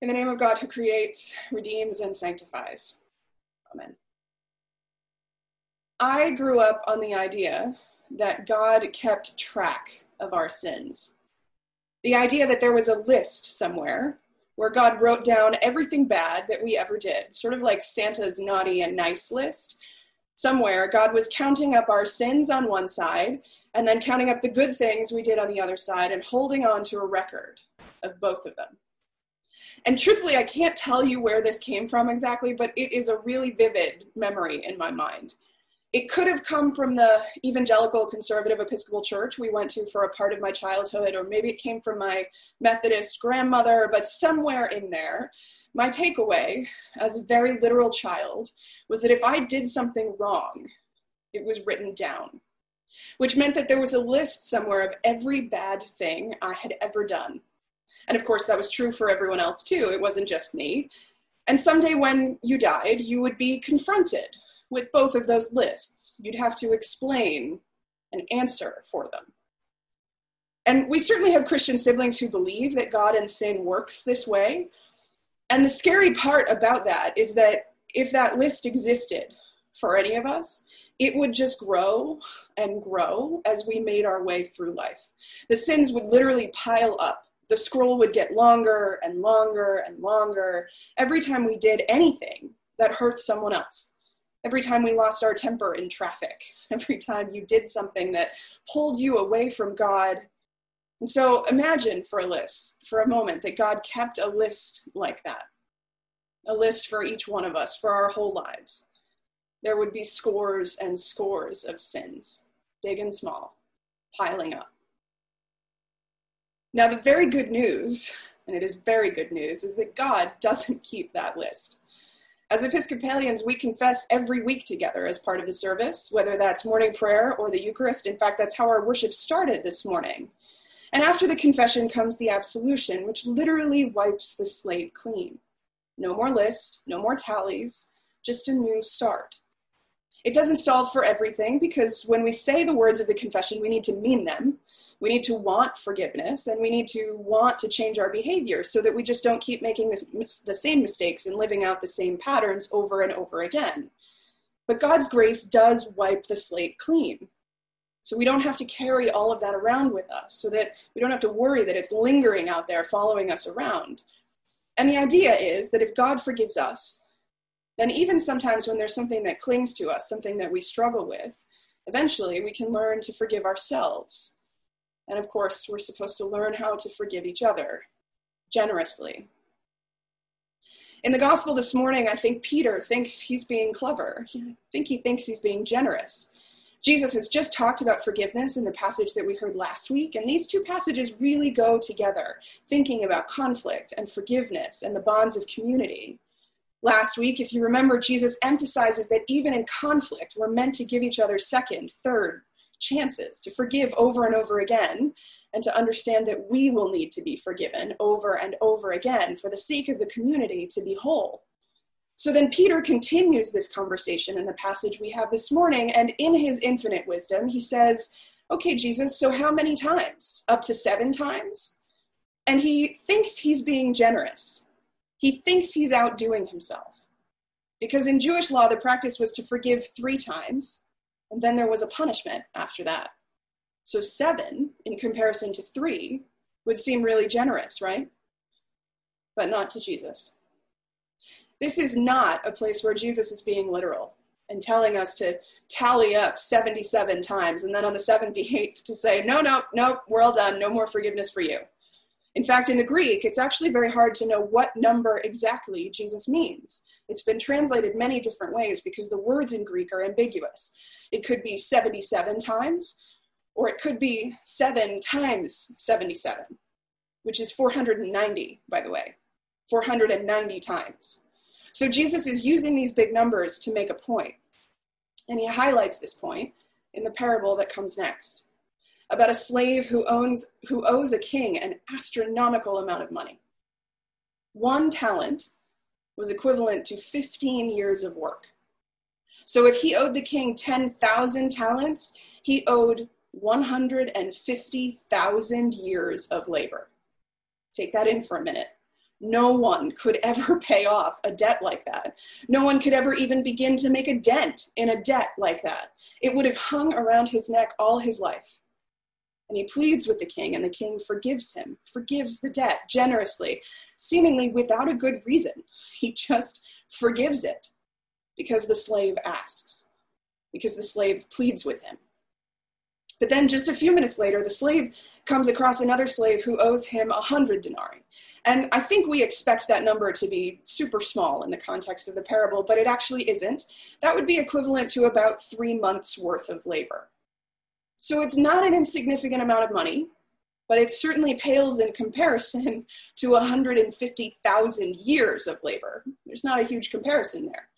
In the name of God who creates, redeems, and sanctifies. Amen. I grew up on the idea that God kept track of our sins. The idea that there was a list somewhere where God wrote down everything bad that we ever did, sort of like Santa's naughty and nice list. Somewhere, God was counting up our sins on one side and then counting up the good things we did on the other side and holding on to a record of both of them. And truthfully, I can't tell you where this came from exactly, but it is a really vivid memory in my mind. It could have come from the evangelical conservative Episcopal church we went to for a part of my childhood, or maybe it came from my Methodist grandmother, but somewhere in there, my takeaway as a very literal child was that if I did something wrong, it was written down, which meant that there was a list somewhere of every bad thing I had ever done and of course, that was true for everyone else too. It wasn't just me. And someday when you died, you would be confronted with both of those lists. You'd have to explain and answer for them. And we certainly have Christian siblings who believe that God and sin works this way. And the scary part about that is that if that list existed for any of us, it would just grow and grow as we made our way through life. The sins would literally pile up the scroll would get longer and longer and longer every time we did anything that hurt someone else. Every time we lost our temper in traffic, every time you did something that pulled you away from God. And so imagine for a list, for a moment, that God kept a list like that a list for each one of us for our whole lives. There would be scores and scores of sins, big and small, piling up. Now, the very good news, and it is very good news, is that God doesn't keep that list. As Episcopalians, we confess every week together as part of the service, whether that's morning prayer or the Eucharist. In fact, that's how our worship started this morning. And after the confession comes the absolution, which literally wipes the slate clean. No more list, no more tallies, just a new start. It doesn't solve for everything because when we say the words of the confession, we need to mean them. We need to want forgiveness and we need to want to change our behavior so that we just don't keep making this, the same mistakes and living out the same patterns over and over again. But God's grace does wipe the slate clean. So we don't have to carry all of that around with us, so that we don't have to worry that it's lingering out there following us around. And the idea is that if God forgives us, then even sometimes when there's something that clings to us, something that we struggle with, eventually we can learn to forgive ourselves. And of course, we're supposed to learn how to forgive each other generously. In the gospel this morning, I think Peter thinks he's being clever. I think he thinks he's being generous. Jesus has just talked about forgiveness in the passage that we heard last week, and these two passages really go together, thinking about conflict and forgiveness and the bonds of community last week, if you remember, Jesus emphasizes that even in conflict, we're meant to give each other second, third chances, to forgive over and over again, and to understand that we will need to be forgiven over and over again for the sake of the community to be whole. So then Peter continues this conversation in the passage we have this morning, and in his infinite wisdom, he says, Okay, Jesus, so how many times? Up to seven times? And he thinks he's being generous he thinks he's outdoing himself. Because in Jewish law, the practice was to forgive three times, and then there was a punishment after that. So seven, in comparison to three, would seem really generous, right? But not to Jesus. This is not a place where Jesus is being literal and telling us to tally up 77 times and then on the 78th to say, no, no, no, we're all done. No more forgiveness for you. In fact, in the Greek, it's actually very hard to know what number exactly Jesus means. It's been translated many different ways because the words in Greek are ambiguous. It could be 77 times, or it could be 7 times 77, which is 490, by the way. 490 times. So Jesus is using these big numbers to make a. And he highlights this point in the parable that comes next about a slave who owns who owes a king an astronomical amount of money. One talent was equivalent to 15 years of work. So if he owed the king 10,000 talents, he owed 150,000 years of labor. Take that in for a minute. No one could ever pay off a debt like that. No one could ever even begin to make a dent in a debt like that. It would have hung around his neck all his life. And he pleads with the king, and the king forgives him, forgives the debt generously, seemingly without a good reason. He just forgives it because the slave asks, because the slave pleads with him. But then just a few minutes later, the slave comes across another slave who owes him a hundred denarii. And I think we expect that number to be super small in the context of the parable, but it actually isn't. That would be equivalent to about three months' worth of labor. So it's not an insignificant amount of money, but it certainly pales in comparison to 150,000 years of labor. There's not a huge comparison there.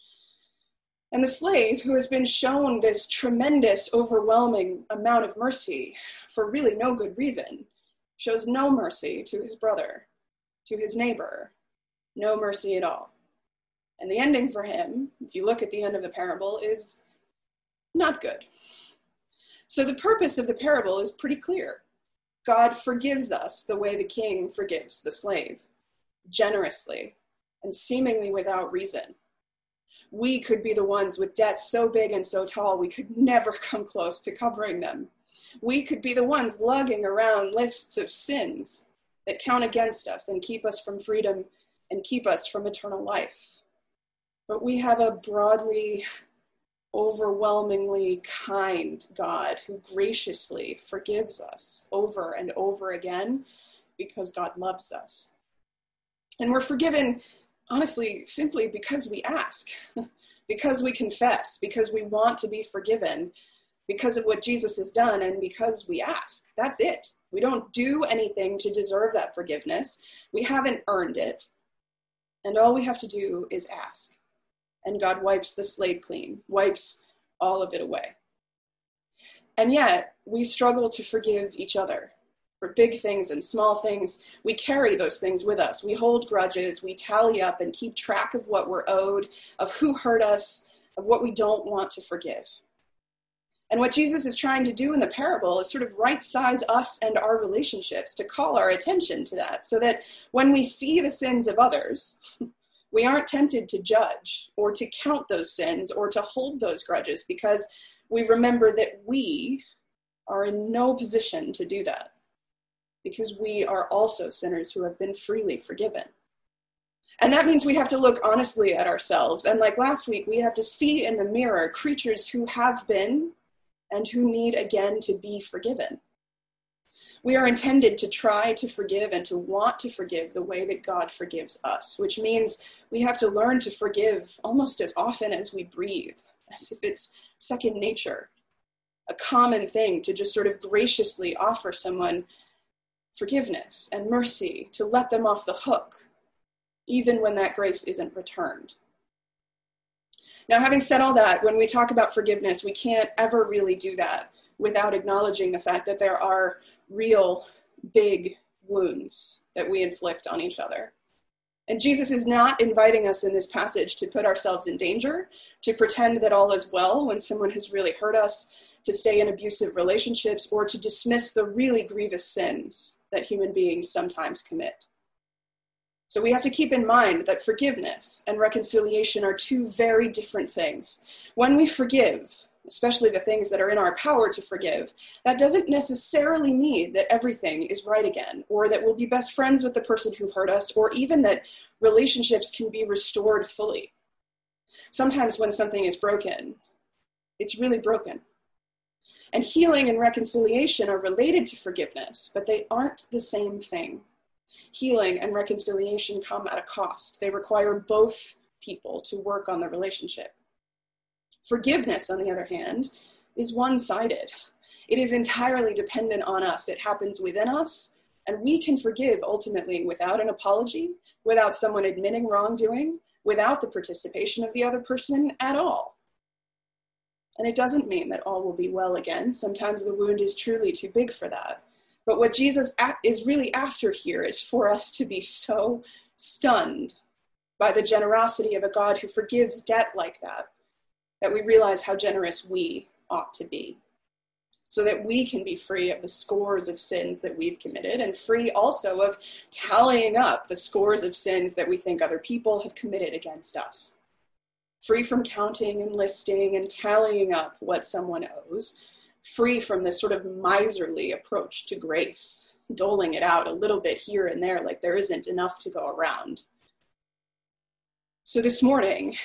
And the slave, who has been shown this tremendous, overwhelming amount of mercy for really no good reason, shows no mercy to his brother, to his neighbor, no mercy at all. And the ending for him, if you look at the end of the parable, is not good. So the purpose of the parable is pretty clear. God forgives us the way the king forgives the slave, generously and seemingly without reason we could be the ones with debts so big and so tall we could never come close to covering them. We could be the ones lugging around lists of sins that count against us and keep us from freedom and keep us from eternal life. But we have a broadly, overwhelmingly kind God who graciously forgives us over and over again because God loves us. And we're forgiven honestly simply because we ask, because we confess, because we want to be forgiven, because of what Jesus has done, and because we ask. That's it. We don't do anything to deserve that forgiveness, we haven't earned it. And all we have to do is ask. And God wipes the slate clean, wipes all of it away. And yet, we struggle to forgive each other for big things and small things, we carry those things with us. We hold grudges, we tally up and keep track of what we're owed, of who hurt us, of what we don't want to forgive. And what Jesus is trying to do in the parable is sort of right size us and our relationships to call our attention to that so that when we see the sins of others, we aren't tempted to judge or to count those sins or to hold those grudges because we remember that we are in no position to do that because we are also sinners who have been freely forgiven. And that means we have to look honestly at ourselves. And like last week, we have to see in the mirror creatures who have been and who need again to be forgiven. We are intended to try to forgive and to want to forgive the way that God forgives us, which means we have to learn to forgive almost as often as we breathe, as if it's second nature, a common thing to just sort of graciously offer someone forgiveness and mercy, to let them off the hook, even when that grace isn't returned. Now, having said all that, when we talk about forgiveness, we can't ever really do that without acknowledging the fact that there are real big wounds that we inflict on each other. And Jesus is not inviting us in this passage to put ourselves in danger, to pretend that all is well when someone has really hurt us, to stay in abusive relationships, or to dismiss the really grievous sins that human beings sometimes commit. So we have to keep in mind that forgiveness and reconciliation are two very different things. When we forgive, especially the things that are in our power to forgive, that doesn't necessarily mean that everything is right again, or that we'll be best friends with the person who hurt us, or even that relationships can be restored fully. Sometimes when something is broken, it's really broken. And healing and reconciliation are related to forgiveness, but they aren't the same thing. Healing and reconciliation come at a cost, they require both people to work on the relationship. Forgiveness, on the other hand, is one sided. It is entirely dependent on us. It happens within us, and we can forgive ultimately without an apology, without someone admitting wrongdoing, without the participation of the other person at all. And it doesn't mean that all will be well again. Sometimes the wound is truly too big for that. But what Jesus is really after here is for us to be so stunned by the generosity of a God who forgives debt like that, that we realize how generous we ought to be. so that we can be free of the scores of sins that we've committed and free also of tallying up the scores of sins that we think other people have committed against us. Free from counting and listing and tallying up what someone owes, free from this sort of miserly approach to grace, doling it out a little bit here and there like there isn't enough to go around. So this morning,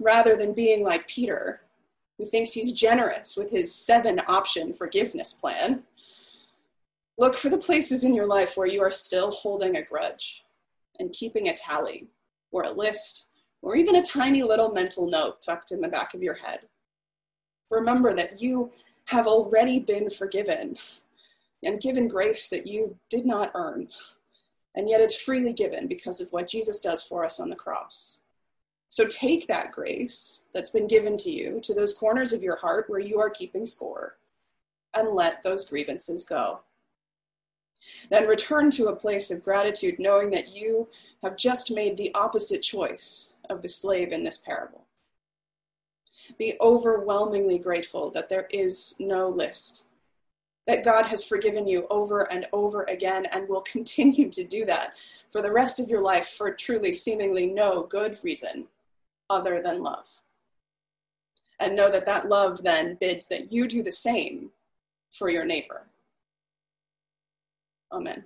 rather than being like Peter, who thinks he's generous with his seven option forgiveness plan. Look for the places in your life where you are still holding a grudge and keeping a tally or a list or even a tiny little mental note tucked in the back of your head. Remember that you have already been forgiven and given grace that you did not earn, and yet it's freely given because of what Jesus does for us on the cross. So take that grace that's been given to you to those corners of your heart where you are keeping score and let those grievances go. Then return to a place of gratitude, knowing that you have just made the opposite choice of the slave in this parable. Be overwhelmingly grateful that there is no list, that God has forgiven you over and over again and will continue to do that for the rest of your life for truly seemingly no good reason other than love. And know that that love then bids that you do the same for your neighbor. Amen.